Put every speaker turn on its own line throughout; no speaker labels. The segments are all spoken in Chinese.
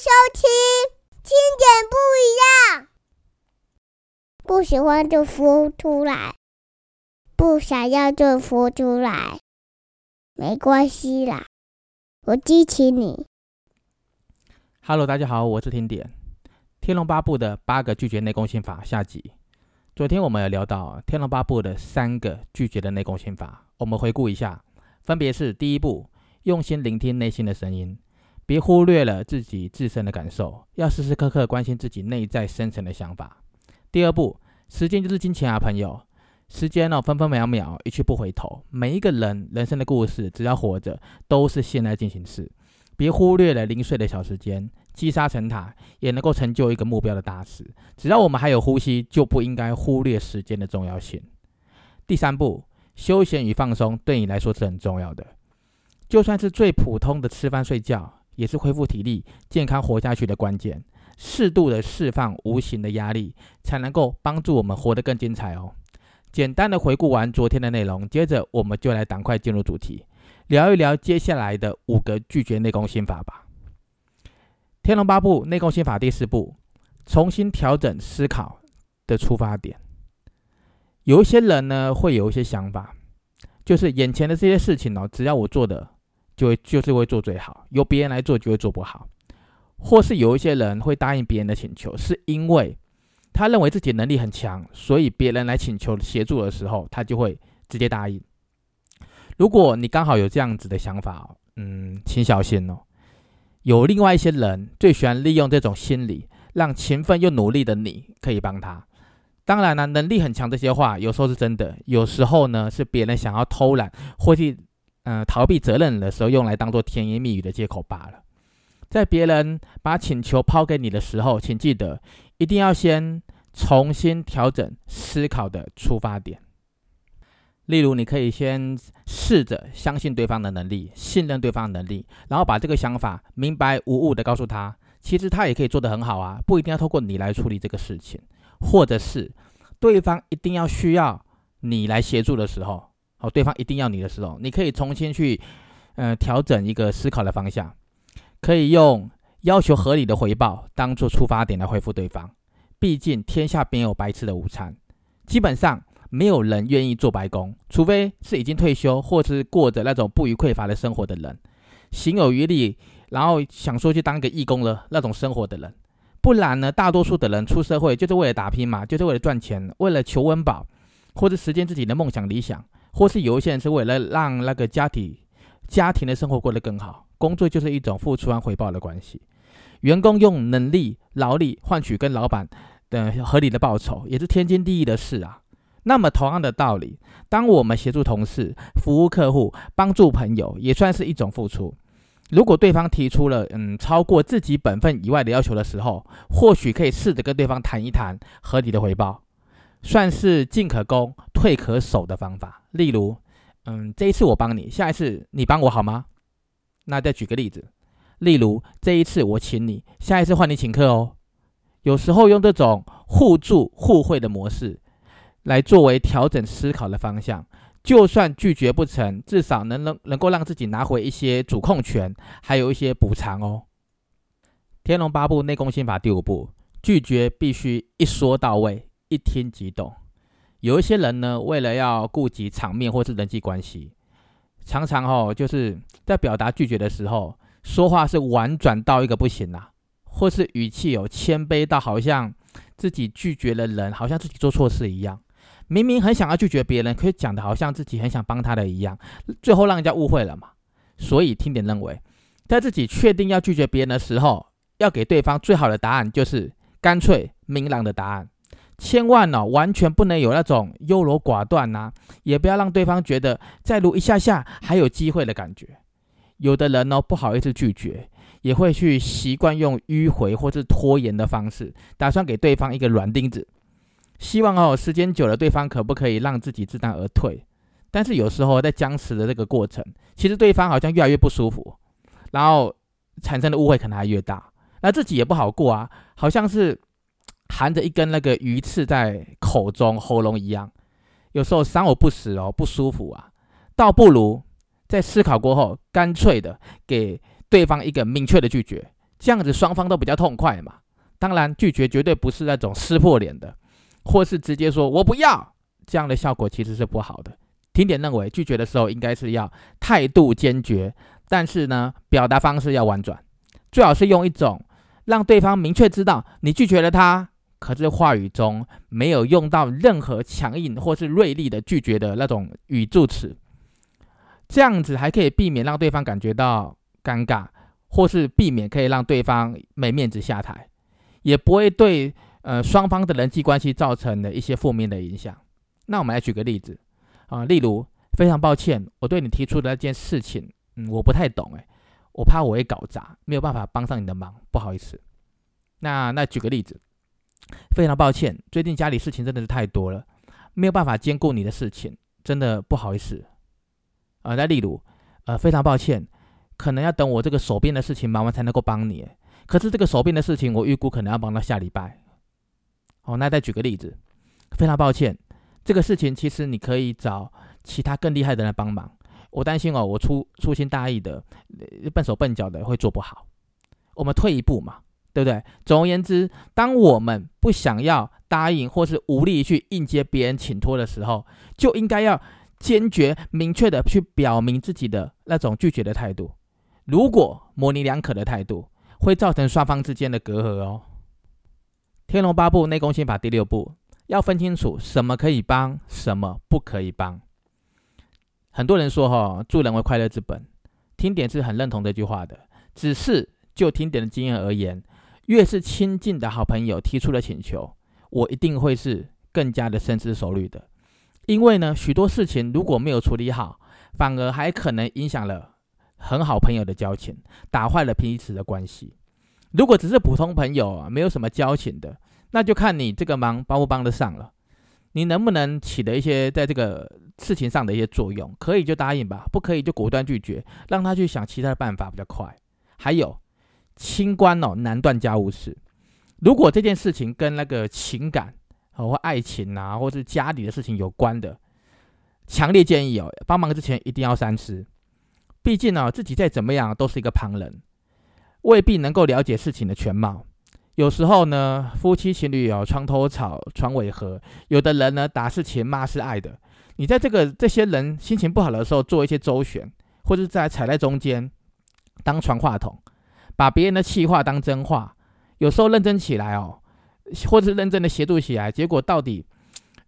收听，听点不一样。不喜欢就说出来，不想要就说出来，没关系啦，我支持你。
Hello，大家好，我是听点《天龙八部》的八个拒绝内功心法下集。昨天我们有聊到《天龙八部》的三个拒绝的内功心法，我们回顾一下，分别是：第一步，用心聆听内心的声音，别忽略了自己自身的感受，要时时刻刻关心自己内在深层的想法；第二步，时间就是金钱啊，朋友，时间哦，分分秒秒，一去不回头。每一个人人生的故事，只要活着，都是现在进行式。别忽略了零碎的小时间，积沙成塔，也能够成就一个目标的大事。只要我们还有呼吸，就不应该忽略时间的重要性。第三步，休闲与放松对你来说是很重要的。就算是最普通的吃饭睡觉，也是恢复体力、健康活下去的关键。适度的释放无形的压力，才能够帮助我们活得更精彩哦。简单的回顾完昨天的内容，接着我们就来赶快进入主题。聊一聊接下来的五个拒绝内功心法吧。天龙八部内功心法第四步，重新调整思考的出发点。有一些人呢，会有一些想法，就是眼前的这些事情哦，只要我做的，就会就是会做最好；由别人来做，就会做不好。或是有一些人会答应别人的请求，是因为他认为自己能力很强，所以别人来请求协助的时候，他就会直接答应。如果你刚好有这样子的想法，嗯，请小心哦。有另外一些人最喜欢利用这种心理，让勤奋又努力的你可以帮他。当然呢，能力很强这些话有时候是真的，有时候呢是别人想要偷懒或是、呃、逃避责任的时候，用来当做甜言蜜语的借口罢了。在别人把请求抛给你的时候，请记得一定要先重新调整思考的出发点。例如，你可以先试着相信对方的能力，信任对方的能力，然后把这个想法明白无误的告诉他，其实他也可以做得很好啊，不一定要透过你来处理这个事情，或者是对方一定要需要你来协助的时候，哦，对方一定要你的时候，你可以重新去，呃，调整一个思考的方向，可以用要求合理的回报当做出发点来回复对方，毕竟天下没有白吃的午餐，基本上。没有人愿意做白工，除非是已经退休或是过着那种不予匮乏的生活的人，行有余力，然后想说去当个义工了那种生活的人。不然呢，大多数的人出社会就是为了打拼嘛，就是为了赚钱，为了求温饱，或者实现自己的梦想理想，或是有一些人是为了让那个家庭家庭的生活过得更好。工作就是一种付出和回报的关系，员工用能力劳力换取跟老板的合理的报酬，也是天经地义的事啊。那么，同样的道理，当我们协助同事、服务客户、帮助朋友，也算是一种付出。如果对方提出了嗯超过自己本分以外的要求的时候，或许可以试着跟对方谈一谈合理的回报，算是进可攻、退可守的方法。例如，嗯，这一次我帮你，下一次你帮我好吗？那再举个例子，例如这一次我请你，下一次换你请客哦。有时候用这种互助互惠的模式。来作为调整思考的方向，就算拒绝不成，至少能能能够让自己拿回一些主控权，还有一些补偿哦。天龙八部内功心法第五步，拒绝必须一说到位，一听即懂。有一些人呢，为了要顾及场面或是人际关系，常常哦，就是在表达拒绝的时候，说话是婉转到一个不行啊，或是语气有谦卑到好像自己拒绝了人，好像自己做错事一样。明明很想要拒绝别人，可以讲的好像自己很想帮他的一样，最后让人家误会了嘛。所以听点认为，在自己确定要拒绝别人的时候，要给对方最好的答案就是干脆明朗的答案，千万哦完全不能有那种优柔寡断呐、也不要让对方觉得再撸一下下还有机会的感觉。有的人哦不好意思拒绝，也会去习惯用迂回或是拖延的方式，打算给对方一个软钉子。希望哦，时间久了，对方可不可以让自己知难而退？但是有时候在僵持的这个过程，其实对方好像越来越不舒服，然后产生的误会可能还越大，那自己也不好过啊，好像是含着一根那个鱼刺在口中、喉咙一样，有时候伤我不死哦，不舒服啊，倒不如在思考过后，干脆的给对方一个明确的拒绝，这样子双方都比较痛快嘛。当然，拒绝绝对不是那种撕破脸的，或是直接说我不要，这样的效果其实是不好的。听点认为，拒绝的时候应该是要态度坚决，但是呢，表达方式要婉转，最好是用一种让对方明确知道你拒绝了他，可是话语中没有用到任何强硬或是锐利的拒绝的那种语助词，这样子还可以避免让对方感觉到尴尬，或是避免可以让对方没面子下台，也不会对呃双方的人际关系造成的一些负面的影响。那我们来举个例子。啊，例如，非常抱歉，我对你提出的那件事情，嗯，我不太懂，诶，我怕我会搞砸，没有办法帮上你的忙，不好意思。那那举个例子，非常抱歉，最近家里事情真的是太多了，没有办法兼顾你的事情，真的不好意思。啊，那例如，呃，非常抱歉，可能要等我这个手边的事情忙完才能够帮你，可是这个手边的事情，我预估可能要忙到下礼拜。好，那再举个例子，非常抱歉。这个事情其实你可以找其他更厉害的人帮忙。我担心哦，我粗粗心大意的、笨手笨脚的会做不好。我们退一步嘛，对不对？总而言之，当我们不想要答应或是无力去应接别人请托的时候，就应该要坚决明确的去表明自己的那种拒绝的态度。如果模棱两可的态度，会造成双方之间的隔阂哦。《天龙八部内功心法》第六步。要分清楚什么可以帮，什么不可以帮。很多人说哈，助人为快乐之本，听点是很认同这句话的。只是就听点的经验而言，越是亲近的好朋友提出了请求，我一定会是更加的深思熟虑的。因为呢，许多事情如果没有处理好，反而还可能影响了很好朋友的交情，打坏了彼此的关系。如果只是普通朋友啊，没有什么交情的。那就看你这个忙帮不帮得上了，你能不能起的一些在这个事情上的一些作用？可以就答应吧，不可以就果断拒绝，让他去想其他的办法比较快。还有，清官哦难断家务事。如果这件事情跟那个情感或爱情啊，或是家里的事情有关的，强烈建议哦，帮忙之前一定要三思。毕竟呢，自己再怎么样都是一个旁人，未必能够了解事情的全貌。有时候呢，夫妻情侣哦，床头吵，床尾和；有的人呢，打是情，骂是爱的。你在这个这些人心情不好的时候，做一些周旋，或者在踩在中间当传话筒，把别人的气话当真话。有时候认真起来哦，或者是认真的协助起来，结果到底，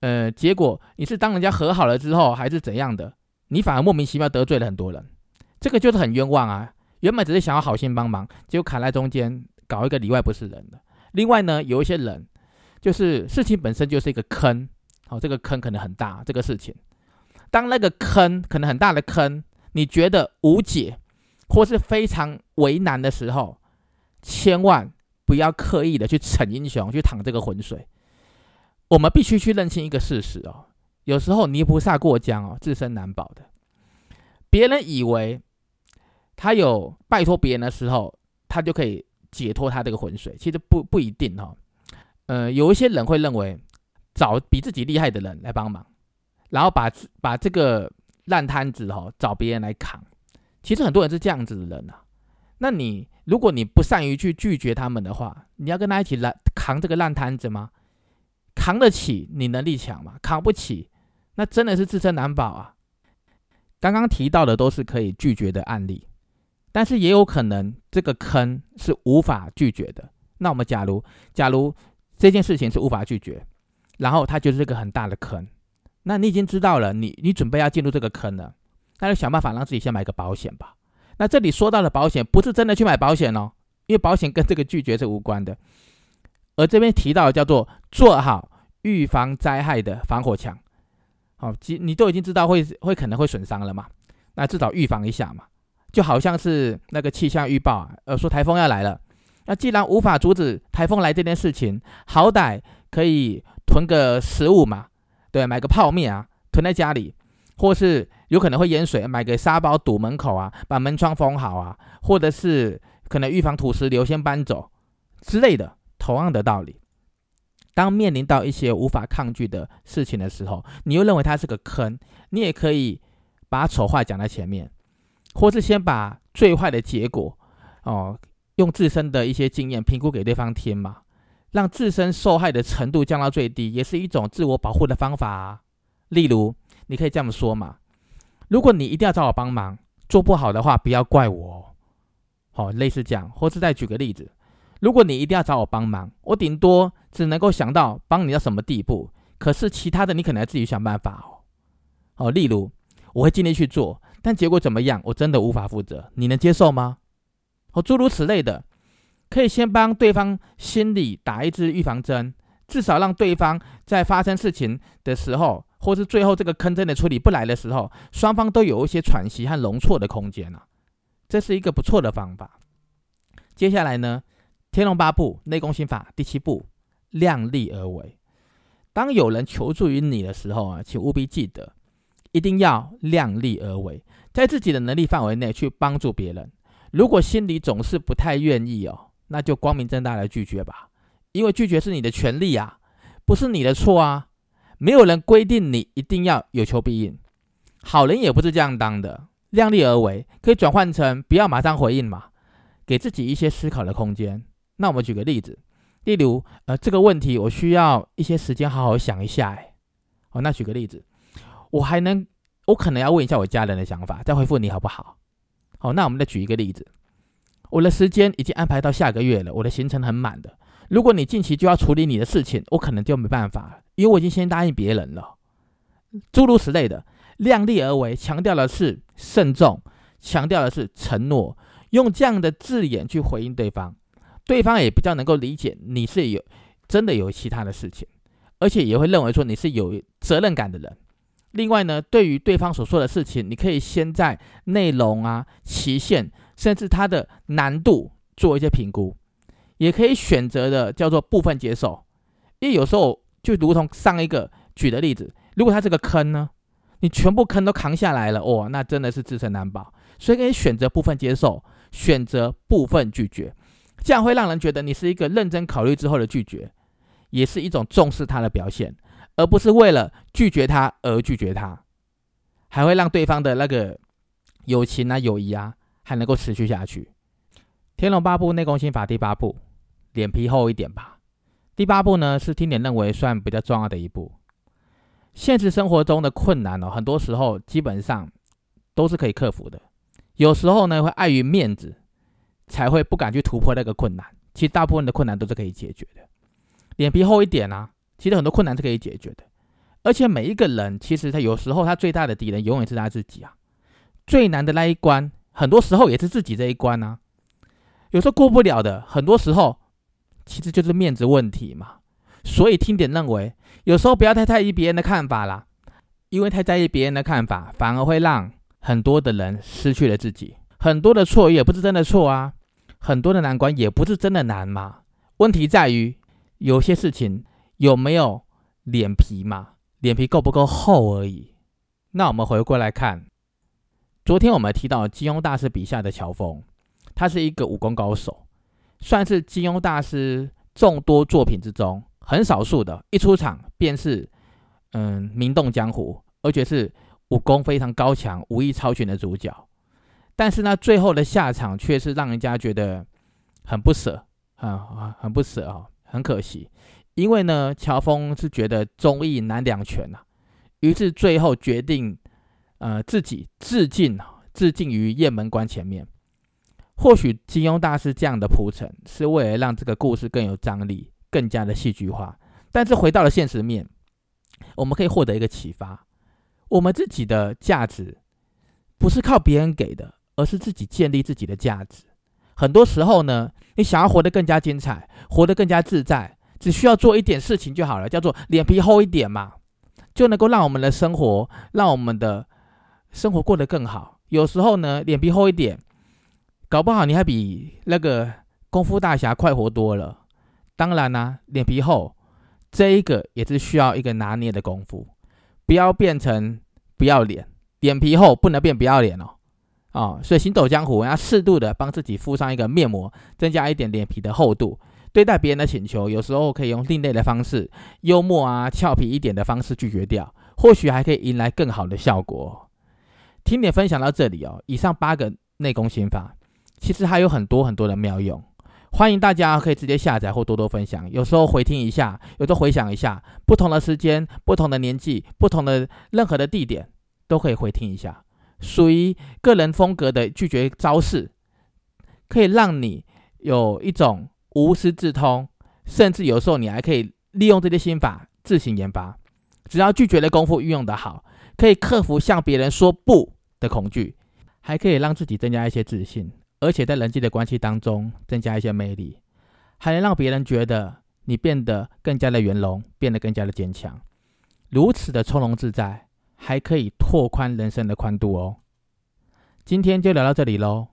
呃，结果你是当人家和好了之后，还是怎样的？你反而莫名其妙得罪了很多人，这个就是很冤枉啊！原本只是想要好心帮忙，结果卡在中间。搞一个里外不是人的。另外呢，有一些人，就是事情本身就是一个坑，好，这个坑可能很大。这个事情，当那个坑可能很大的坑，你觉得无解或是非常为难的时候，千万不要刻意的去逞英雄，去淌这个浑水。我们必须去认清一个事实哦，有时候泥菩萨过江哦，自身难保的。别人以为他有拜托别人的时候，他就可以。解脱他这个浑水，其实不不一定哈。呃，有一些人会认为找比自己厉害的人来帮忙，然后把把这个烂摊子哈找别人来扛。其实很多人是这样子的人啊。那你如果你不善于去拒绝他们的话，你要跟他一起来扛这个烂摊子吗？扛得起，你能力强吗？扛不起，那真的是自身难保啊。刚刚提到的都是可以拒绝的案例。但是也有可能这个坑是无法拒绝的。那我们假如假如这件事情是无法拒绝，然后它就是一个很大的坑，那你已经知道了，你你准备要进入这个坑了，那就想办法让自己先买个保险吧。那这里说到的保险不是真的去买保险哦，因为保险跟这个拒绝是无关的。而这边提到叫做做好预防灾害的防火墙。好，你你都已经知道会会可能会损伤了嘛，那至少预防一下嘛。就好像是那个气象预报啊，呃，说台风要来了。那既然无法阻止台风来这件事情，好歹可以囤个食物嘛，对，买个泡面啊，囤在家里，或是有可能会淹水，买个沙包堵门口啊，把门窗封好啊，或者是可能预防土石流，先搬走之类的。同样的道理，当面临到一些无法抗拒的事情的时候，你又认为它是个坑，你也可以把丑话讲在前面。或是先把最坏的结果，哦，用自身的一些经验评估给对方听嘛，让自身受害的程度降到最低，也是一种自我保护的方法啊。例如，你可以这么说嘛：如果你一定要找我帮忙，做不好的话，不要怪我。好，类似这样，或是再举个例子：如果你一定要找我帮忙，我顶多只能够想到帮你到什么地步，可是其他的你可能要自己想办法哦。好，例如，我会尽力去做，但结果怎么样，我真的无法负责，你能接受吗？哦，诸如此类的，可以先帮对方心里打一支预防针，至少让对方在发生事情的时候，或是最后这个坑真的处理不来的时候，双方都有一些喘息和容错的空间啊。这是一个不错的方法。接下来呢，《天龙八部内功心法》第七步，量力而为。当有人求助于你的时候啊，请务必记得，一定要量力而为，在自己的能力范围内去帮助别人。如果心里总是不太愿意哦，那就光明正大的拒绝吧，因为拒绝是你的权利啊，不是你的错啊。没有人规定你一定要有求必应，好人也不是这样当的。量力而为可以转换成不要马上回应嘛，给自己一些思考的空间。那我们举个例子，例如呃这个问题我需要一些时间好好想一下。哎，哦，那举个例子，我还能我可能要问一下我家人的想法，再回复你好不好？好，那我们再举一个例子，我的时间已经安排到下个月了，我的行程很满的。如果你近期就要处理你的事情，我可能就没办法了，因为我已经先答应别人了。诸如此类的，量力而为，强调的是慎重，强调的是承诺，用这样的字眼去回应对方，对方也比较能够理解你是有真的有其他的事情，而且也会认为说你是有责任感的人。另外呢，对于对方所说的事情，你可以先在内容啊、期限，甚至它的难度做一些评估，也可以选择的叫做部分接受。因为有时候就如同上一个举的例子，如果它是个坑呢，你全部坑都扛下来了，哇，那真的是自身难保。所以可以选择部分接受，选择部分拒绝，这样会让人觉得你是一个认真考虑之后的拒绝，也是一种重视他的表现。而不是为了拒绝他而拒绝他，还会让对方的那个友情啊、友谊啊还能够持续下去。《天龙八部内功心法》第八步，脸皮厚一点吧。第八步呢，是听点认为算比较重要的一步。现实生活中的困难哦，很多时候基本上都是可以克服的。有时候呢，会碍于面子，才会不敢去突破那个困难。其实大部分的困难都是可以解决的。脸皮厚一点啊。其实很多困难是可以解决的，而且每一个人其实他有时候他最大的敌人永远是他自己啊。最难的那一关，很多时候也是自己这一关啊。有时候过不了的，很多时候其实就是面子问题嘛。所以听点认为，有时候不要太在意别人的看法啦，因为太在意别人的看法，反而会让很多的人失去了自己。很多的错也不是真的错啊，很多的难关也不是真的难嘛。问题在于有些事情。有没有脸皮嘛？脸皮够不够厚而已。那我们回过来看，昨天我们提到金庸大师笔下的乔峰，他是一个武功高手，算是金庸大师众多作品之中很少数的，一出场便是嗯名动江湖，而且是武功非常高强、武艺超群的主角。但是呢，最后的下场却是让人家觉得很不舍，啊很不舍啊，很可惜。因为呢，乔峰是觉得忠义难两全呐，于是最后决定，呃，自己自尽自尽于雁门关前面。或许金庸大师这样的铺陈，是为了让这个故事更有张力，更加的戏剧化。但是回到了现实面，我们可以获得一个启发：我们自己的价值不是靠别人给的，而是自己建立自己的价值。很多时候呢，你想要活得更加精彩，活得更加自在。只需要做一点事情就好了，叫做脸皮厚一点嘛，就能够让我们的生活，让我们的生活过得更好。有时候呢，脸皮厚一点，搞不好你还比那个功夫大侠快活多了。当然啦，脸皮厚这一个也是需要一个拿捏的功夫，不要变成不要脸。脸皮厚不能变不要脸哦，啊，所以行走江湖要适度的帮自己敷上一个面膜，增加一点脸皮的厚度。对待别人的请求，有时候可以用另类的方式，幽默啊、俏皮一点的方式拒绝掉，或许还可以迎来更好的效果。听点分享到这里哦，以上八个内功心法，其实还有很多很多的妙用。欢迎大家可以直接下载或多多分享，有时候回听一下，有时候回想一下，不同的时间、不同的年纪、不同的任何的地点，都可以回听一下。属于个人风格的拒绝招式，可以让你有一种无师自通，甚至有时候你还可以利用这些心法自行研发。只要拒绝的功夫运用的好，可以克服向别人说不的恐惧，还可以让自己增加一些自信。而且在人际的关系当中增加一些魅力，还能让别人觉得你变得更加的圆融，变得更加的坚强。如此的从容自在，还可以拓宽人生的宽度哦。今天就聊到这里喽，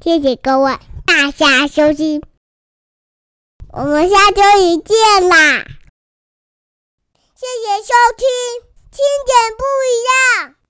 谢谢各位大家收听，我们下周一见啦！谢谢收听，听点不一样。